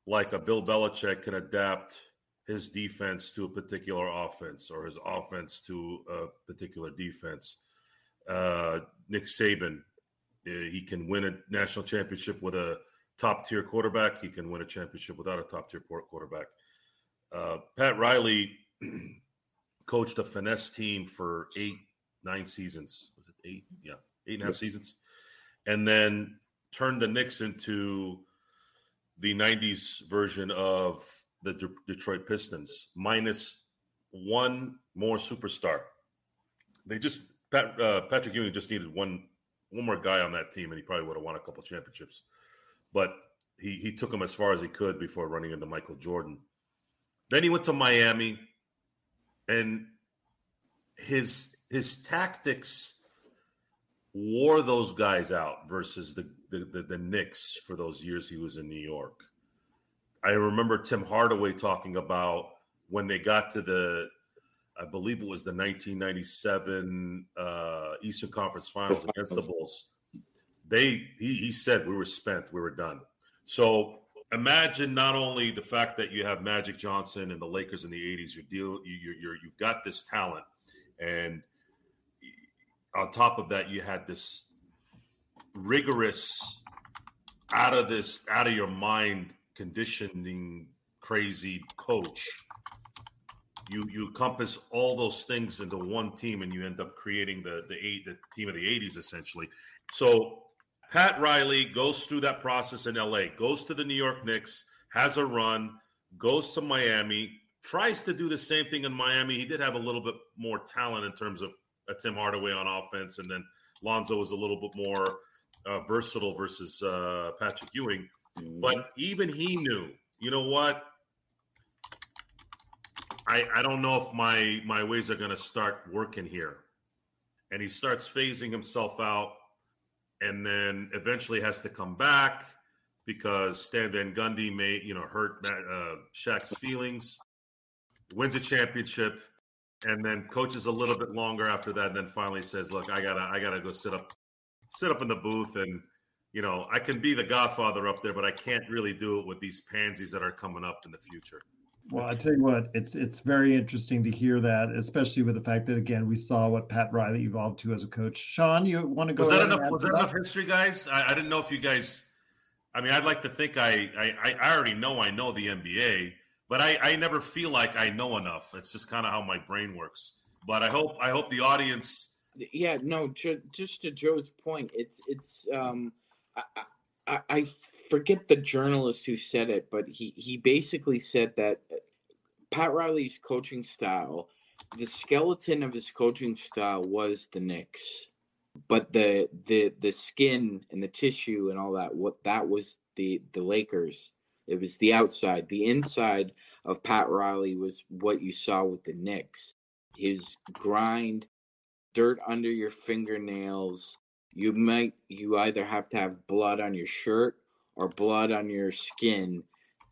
like a Bill Belichick can adapt his defense to a particular offense or his offense to a particular defense. Uh, Nick Saban uh, he can win a national championship with a top tier quarterback. He can win a championship without a top tier quarterback. Uh, Pat Riley (clears throat) coached a finesse team for eight, nine seasons. Was it eight? Yeah, eight and a half seasons. And then turned the Knicks into the 90s version of the De- Detroit Pistons, minus one more superstar. They just, Pat, uh, Patrick Ewing just needed one one more guy on that team, and he probably would have won a couple championships. But he he took him as far as he could before running into Michael Jordan. Then he went to Miami, and his his tactics wore those guys out versus the the, the, the Knicks for those years he was in New York. I remember Tim Hardaway talking about when they got to the I believe it was the 1997 uh, Eastern Conference Finals against the Bulls. They he, he said we were spent, we were done. So imagine not only the fact that you have Magic Johnson and the Lakers in the 80s, you deal you you're, you've got this talent, and on top of that, you had this rigorous, out of this, out of your mind conditioning, crazy coach you you encompass all those things into one team and you end up creating the the eight the team of the 80s essentially so Pat Riley goes through that process in LA, goes to the New York Knicks, has a run, goes to Miami, tries to do the same thing in Miami. He did have a little bit more talent in terms of a Tim Hardaway on offense, and then Lonzo was a little bit more uh, versatile versus uh, Patrick Ewing. Mm-hmm. But even he knew, you know what? I, I don't know if my my ways are going to start working here. And he starts phasing himself out, and then eventually has to come back because Stan Van Gundy may you know hurt uh, Shaq's feelings. Wins a championship, and then coaches a little bit longer after that, and then finally says, "Look, I gotta I gotta go sit up sit up in the booth and." You know, I can be the godfather up there, but I can't really do it with these pansies that are coming up in the future. Well, I tell you what, it's it's very interesting to hear that, especially with the fact that again we saw what Pat Riley evolved to as a coach. Sean, you want to go? Was that enough? Was that enough history, guys? I, I didn't know if you guys. I mean, I'd like to think I I, I already know I know the NBA, but I, I never feel like I know enough. It's just kind of how my brain works. But I hope I hope the audience. Yeah, no, ju- just to Joe's point, it's it's um, I, I, I forget the journalist who said it, but he he basically said that uh, Pat Riley's coaching style, the skeleton of his coaching style was the Knicks, but the the the skin and the tissue and all that what that was the the Lakers. It was the outside. The inside of Pat Riley was what you saw with the Knicks. His grind, dirt under your fingernails. You might you either have to have blood on your shirt or blood on your skin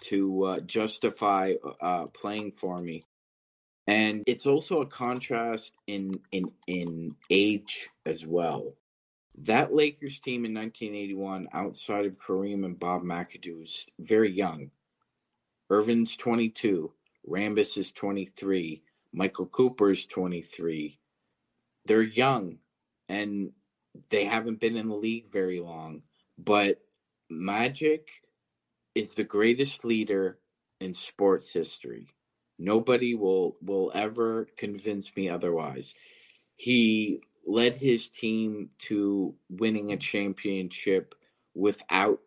to uh, justify uh, playing for me. And it's also a contrast in in in age as well. That Lakers team in 1981, outside of Kareem and Bob McAdoo, is very young. Earvin's 22, Rambis is 23, Michael Cooper's 23. They're young and they haven't been in the league very long, but Magic is the greatest leader in sports history. Nobody will will ever convince me otherwise. He led his team to winning a championship without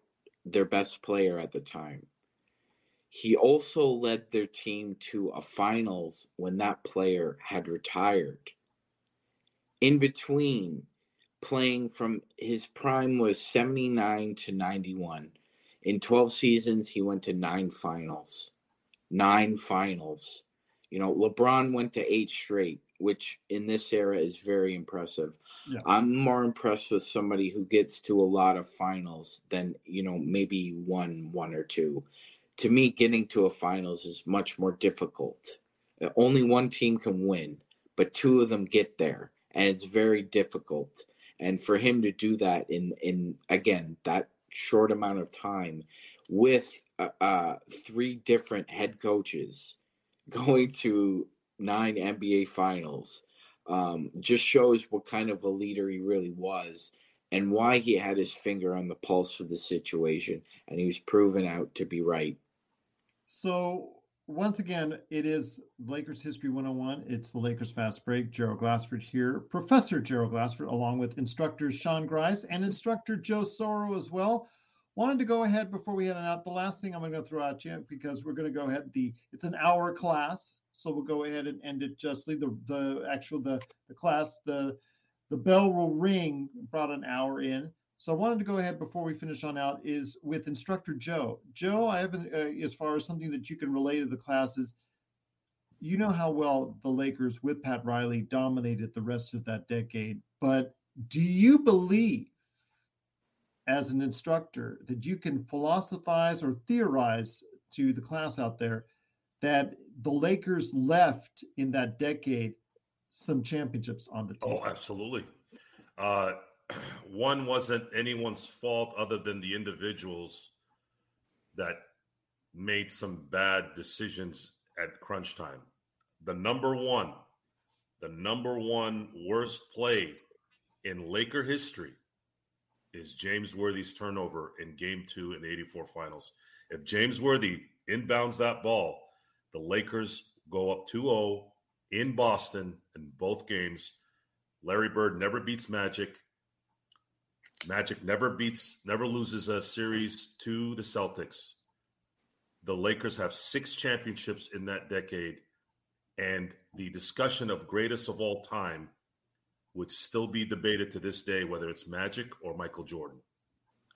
their best player at the time. He also led their team to a finals when that player had retired. In between, playing from his prime was 79 to 91. In 12 seasons, he went to nine finals. Nine finals. You know, LeBron went to eight straight, which in this era is very impressive. Yeah. I'm more impressed with somebody who gets to a lot of finals than, you know, maybe one, one or two. To me, getting to a finals is much more difficult. Only one team can win, but two of them get there, and it's very difficult. And for him to do that in in again that short amount of time with uh, uh, three different head coaches (laughs) going to nine NBA finals um, just shows what kind of a leader he really was and why he had his finger on the pulse of the situation. And he was proven out to be right. So once again, it is Lakers History 101. It's the Lakers Fast Break. Gerald Glassford here, Professor Gerald Glassford, along with instructors Sean Grice and instructor Joe Soro as well. Wanted to go ahead before we head on out. The last thing I'm going to throw at you because we're going to go ahead. The it's an hour class, so we'll go ahead and end it justly. The the actual the the class the the bell will ring about an hour in. So I wanted to go ahead before we finish on out is with instructor Joe. Joe, I haven't uh, as far as something that you can relate to the classes. You know how well the Lakers with Pat Riley dominated the rest of that decade, but do you believe as an instructor that you can philosophize or theorize to the class out there that the Lakers left in that decade some championships on the table? Oh, absolutely. Uh, one wasn't anyone's fault other than the individuals that made some bad decisions at crunch time. The number one, the number one worst play in Laker history is James Worthy's turnover in game two in the 84 finals. If James Worthy inbounds that ball, the Lakers go up 2 0 in Boston in both games. Larry Bird never beats Magic. Magic never beats, never loses a series to the Celtics. The Lakers have six championships in that decade, and the discussion of greatest of all time would still be debated to this day, whether it's Magic or Michael Jordan.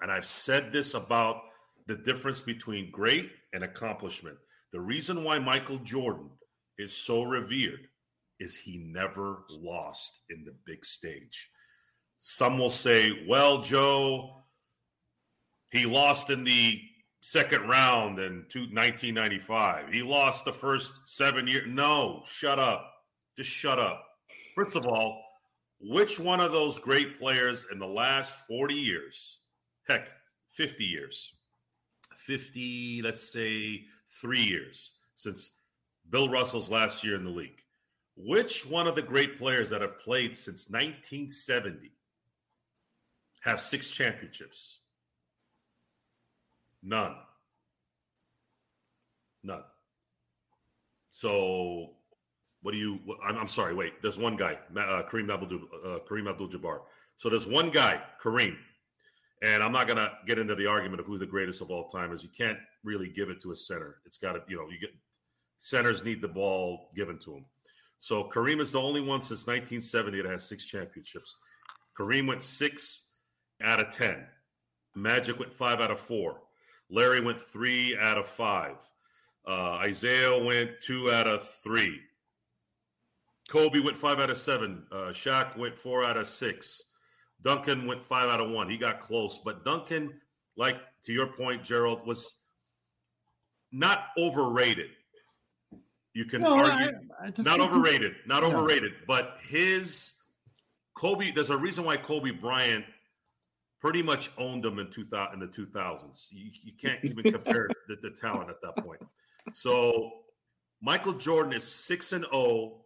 And I've said this about the difference between great and accomplishment. The reason why Michael Jordan is so revered is he never lost in the big stage. Some will say, well, Joe, he lost in the second round in 1995. He lost the first seven years. No, shut up. Just shut up. First of all, which one of those great players in the last 40 years, heck, 50 years, 50, let's say three years since Bill Russell's last year in the league, which one of the great players that have played since 1970 have six championships? None. None. So, what do you? I'm, I'm sorry. Wait, there's one guy, uh, Kareem Abdul uh, Kareem Abdul-Jabbar. So there's one guy, Kareem, and I'm not gonna get into the argument of who the greatest of all time is. You can't really give it to a center. It's got to, you know, you get centers need the ball given to them. So Kareem is the only one since 1970 that has six championships. Kareem went six out of 10. Magic went five out of four. Larry went three out of five. Uh, Isiah went two out of three. Kobe went five out of seven. Uh, Shaq went four out of six. Duncan went five out of one. He got close, but Duncan, like to your point, Gerald, was not overrated. You can No, argue I- I just not overrated, not overrated, but his Kobe. There's a reason why Kobe Bryant pretty much owned them in 2000 in the 2000s. You, you can't even (laughs) compare the, the talent at that point. So Michael Jordan is six and zero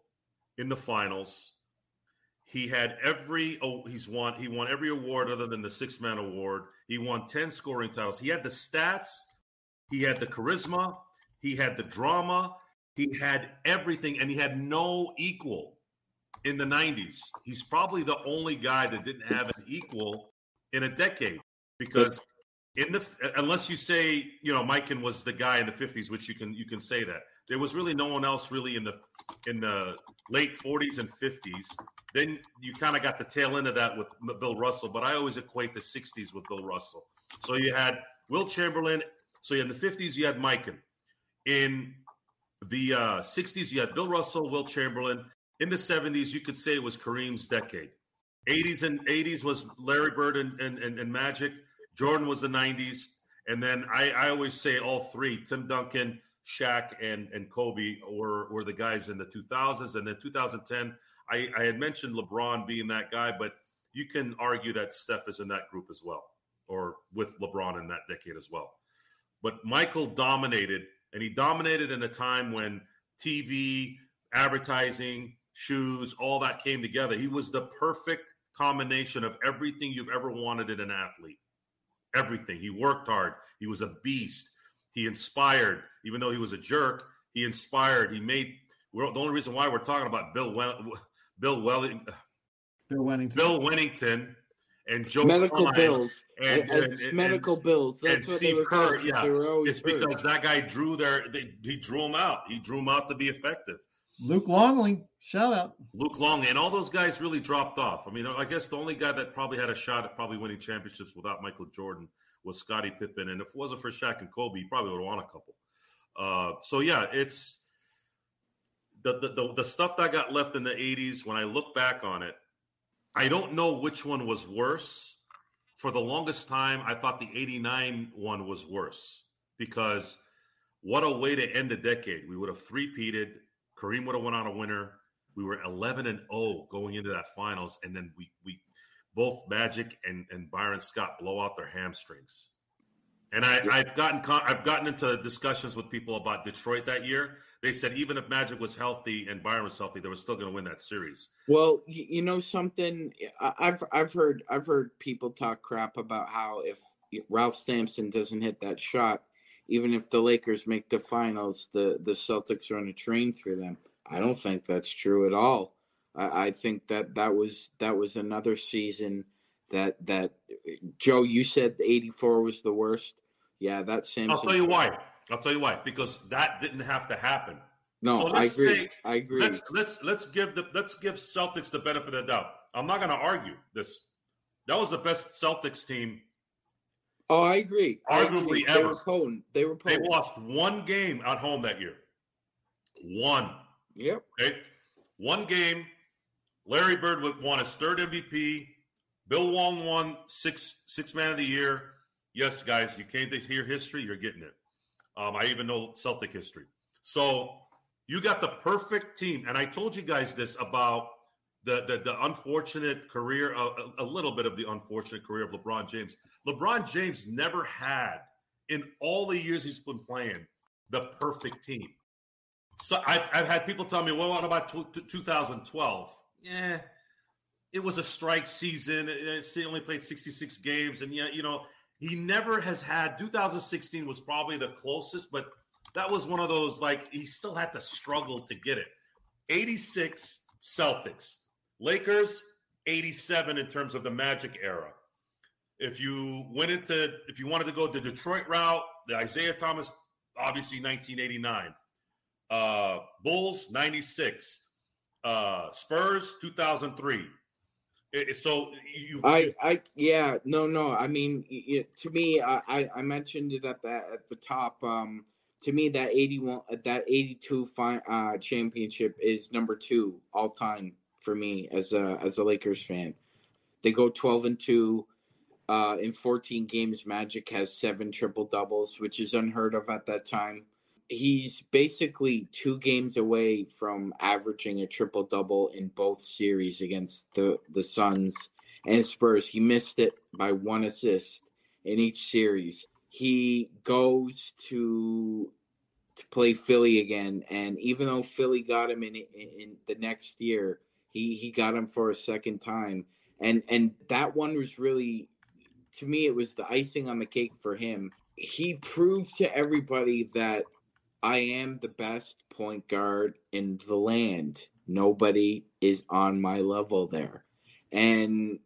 in the finals. He had every oh he's won he won every award other than the six man award. He won 10 scoring titles. He had the stats, he had the charisma, he had the drama, he had everything, and he had no equal in the 90s. He's probably the only guy that didn't have an equal in a decade because in the unless you say you know Mikan was the guy in the 50s, which you can you can say that there was really no one else really in the in the late 40s and 50s. Then you kind of got the tail end of that with Bill Russell, but I always equate the 60s with Bill Russell. So you had Wilt Chamberlain. So in the 50s you had Mikan. In the uh, 60s you had Bill Russell, Wilt Chamberlain. In the 70s you could say it was Kareem's decade. 80s and 80s was Larry Bird and, and, and, and Magic. Jordan was the 90s. And then I, I always say all three Tim Duncan, Shaq, and, and Kobe were, were the guys in the 2000s. And then 2010, I, I had mentioned LeBron being that guy, but you can argue that Steph is in that group as well, or with LeBron in that decade as well. But Michael dominated, and he dominated in a time when TV, advertising, shoes, all that came together. He was the perfect combination of everything you've ever wanted in an athlete. Everything. He worked hard. He was a beast. He inspired, even though he was a jerk. He inspired. He made. We're, the only reason why we're talking about Bill well, Bill Welling, Bill Wennington. Bill Wennington, and Joe medical Kleine bills. and, As and- and- medical bills. and That's what they Steve were Kerr. called. Yeah, They were it's because hurt. that guy drew their. They, he drew them out. He drew them out to be effective. Luke Longley, shout out. Luke Long and all those guys really dropped off. I mean, I guess the only guy that probably had a shot at probably winning championships without Michael Jordan was Scottie Pippen. And if it wasn't for Shaq and Kobe, he probably would have won a couple. Uh, so yeah, it's the, the the the stuff that got left in the '80s. When I look back on it, I don't know which one was worse. For the longest time, I thought the '89 one was worse because what a way to end the decade. We would have three-peated. Kareem would have went on a winner. We were 11 and 0 going into that finals, and then we we both Magic and and Byron Scott blow out their hamstrings. And I, I've gotten con- I've gotten into discussions with people about Detroit that year. They said even if Magic was healthy and Byron was healthy, they were still going to win that series. Well, you, know something. I've I've heard I've heard people talk crap about how if Ralph Sampson doesn't hit that shot, even if the Lakers make the finals, the the Celtics are on a train through them. I don't think that's true at all. I, I think that that was that was another season that that Joe, you said '84 was the worst. Yeah, that Sampson. I'll tell you why. I'll tell you why. Because that didn't have to happen. No, So I agree. say- I agree. Let's let's let's give the let's give Celtics the benefit of the doubt. I'm not going to argue this. That was the best Celtics team. Oh, I agree. I Arguably agree. They ever. were potent. They were potent. They lost one game at home that year. One. Yep. Okay. One game. Larry Bird would- won his third MVP. Bill Wong won six six man of the year. Yes, guys, you came to hear history. You're getting it. Um, I even know Celtic history. So you got the perfect team, and I told you guys this about the the, the unfortunate career, a, a little bit of the unfortunate career of LeBron James. LeBron James never had in all the years he's been playing the perfect team. So I've, I've had people tell me, well, what about tw- t- 2012? Yeah, it was a strike season. Uh, He only played 66 games. And, yeah, you know, he never has had 2016 was probably the closest, but that was one of those, like, he still had to struggle to get it. 86 Celtics, Lakers, 87 in terms of the Magic era. If you went into, if you wanted to go the Detroit route, the Isiah Thomas, obviously 1989. Uh, Bulls 96, uh, Spurs 2003. It- it- so you, I, I, yeah, no, no. I mean, y- to me, I, I, mentioned it at the at the top. Um, to me, that eighty-one, that eighty-two fi- uh, championship is number two all time for me as a as a Lakers fan. They go twelve and two. Uh, in 14 games, Magic has seven triple doubles, which is unheard of at that time. He's basically two games away from averaging a triple double in both series against the, the Suns and Spurs. He missed it by one assist in each series. He goes to to play Philly again, and even though Philly got him in in, in the next year, he he got him for a second time, and and that one was really to me it was the icing on the cake for him. He proved to everybody that I am the best point guard in the land. Nobody is on my level there. And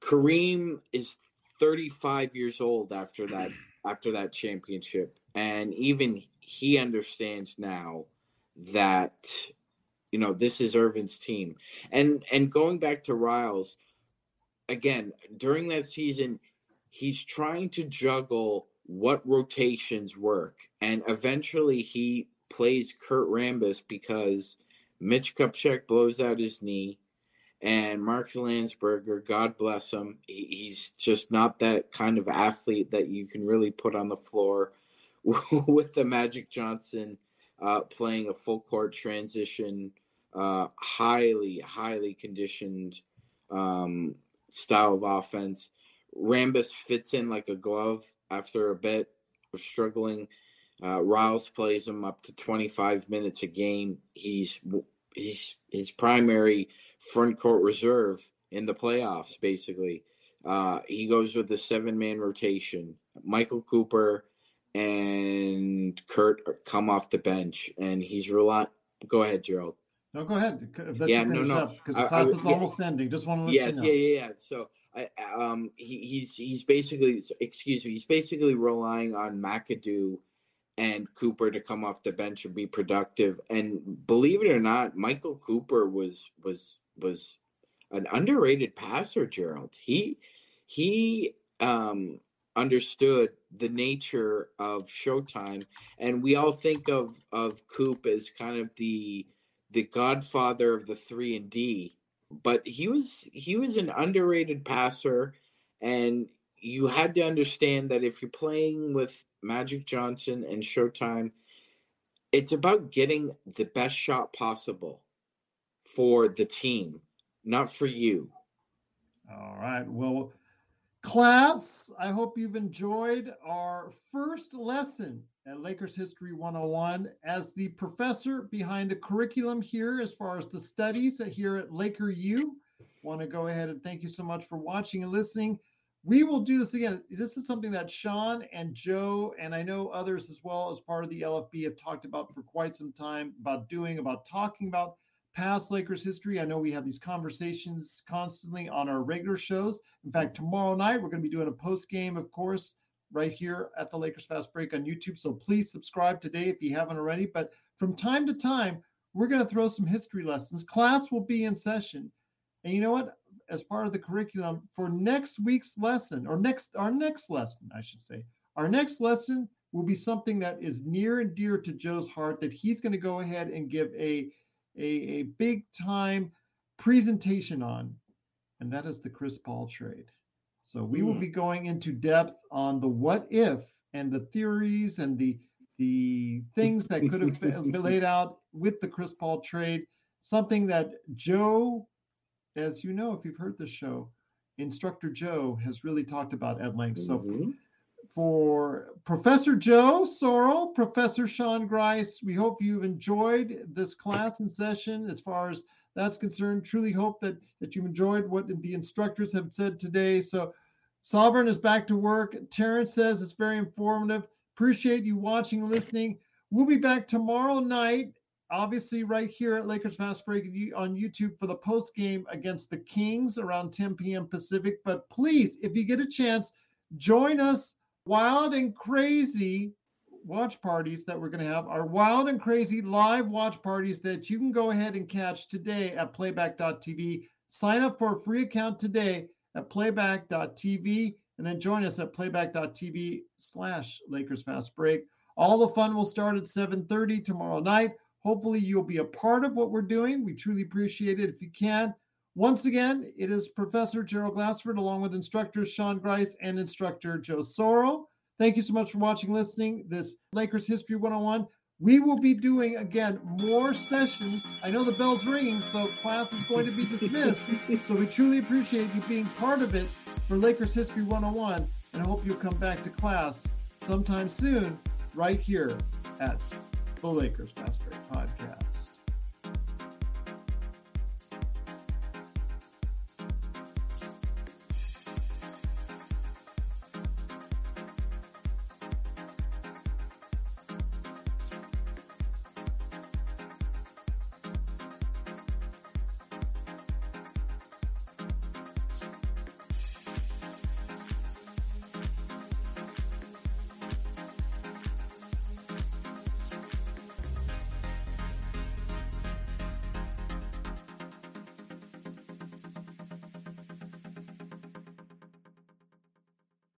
Kareem is 35 years old after that (clears throat) after that championship and even he understands now that you know this is Earvin's team. And and going back to Riles again, during that season he's trying to juggle what rotations work and eventually he plays Kurt Rambis because Mitch Kupchak blows out his knee and Mark Landsberger, God bless him, he, he's just not that kind of athlete that you can really put on the floor (laughs) with the Magic Johnson uh, playing a full court transition, uh, highly, highly conditioned um, style of offense. Rambis fits in like a glove after a bit of struggling. Uh, Riles plays him up to 25 minutes a game. He's he's his primary front court reserve in the playoffs. Basically, uh, he goes with the seven man rotation. Michael Cooper and Kurt come off the bench, and he's relying. Go ahead, Gerald. No, go ahead. If that's Yeah, no, no. because the class is yeah. almost ending. Just want to let Yes, you know. yeah, yeah, yeah. So, I, um, he, he's he's basically, excuse me, he's basically relying on McAdoo and Cooper to come off the bench and be productive. And believe it or not, Michael Cooper was was was an underrated passer. Gerald, he he um understood the nature of Showtime, and we all think of of Coop as kind of the the godfather of the three and D, but he was he was an underrated passer, and you had to understand that if you're playing with Magic Johnson and Showtime, it's about getting the best shot possible for the team, not for you. All right. Well, class, I hope you've enjoyed our first lesson at Lakers History 101 as the professor behind the curriculum here as far as the studies here at Laker U. Want to go ahead and thank you so much for watching and listening. We will do this again. This is something that Sean and Joe, and I know others as well as part of the LFB have talked about for quite some time about doing, about talking about past Lakers history. I know we have these conversations constantly on our regular shows. In fact, tomorrow night we're going to be doing a post game, of course, right here at the Lakers Fast Break on YouTube. So please subscribe today if you haven't already. But from time to time, we're going to throw some history lessons. Class will be in session. And you know what? As part of the curriculum for next week's lesson, or next our next lesson, I should say, our next lesson will be something that is near and dear to Joe's heart that he's going to go ahead and give a, a, a big time presentation on, and that is the Chris Paul trade. So we will be going into depth on the what if and the theories and the the things that could have been laid out with the Chris Paul trade. Something that Joe, as you know, if you've heard the show, instructor Joe has really talked about at length. So Mhm. for Professor Joe Sorrell, Professor Sean Grice. We hope you've enjoyed this class and session as far as that's concerned. Truly hope that, that you've enjoyed what the instructors have said today. So, Sovereign is back to work. Terrence says it's very informative. Appreciate you watching listening. We'll be back tomorrow night, obviously, right here at Lakers Fast Break on YouTube for the post game against the Kings around 10 p.m. Pacific. But please, if you get a chance, join us wild and crazy watch parties that we're going to have are wild and crazy live watch parties that you can go ahead and catch today at playback.tv. Sign up for a free account today at playback.tv and then join us at playback.tv slash Lakers Fast Break. All the fun will start at 7.30 tomorrow night. Hopefully you'll be a part of what we're doing. We truly appreciate it if you can. Once again, it is Professor Gerald Glassford along with instructors Sean Grice and instructor Joe Sorrell. Thank you so much for watching, listening. This Lakers History 101. We will be doing again more sessions. I know the bell's ringing, so class is going to be dismissed. (laughs) so we truly appreciate you being part of it for Lakers History 101, and I hope you'll come back to class sometime soon, right here at the Lakers Fast Break Podcast.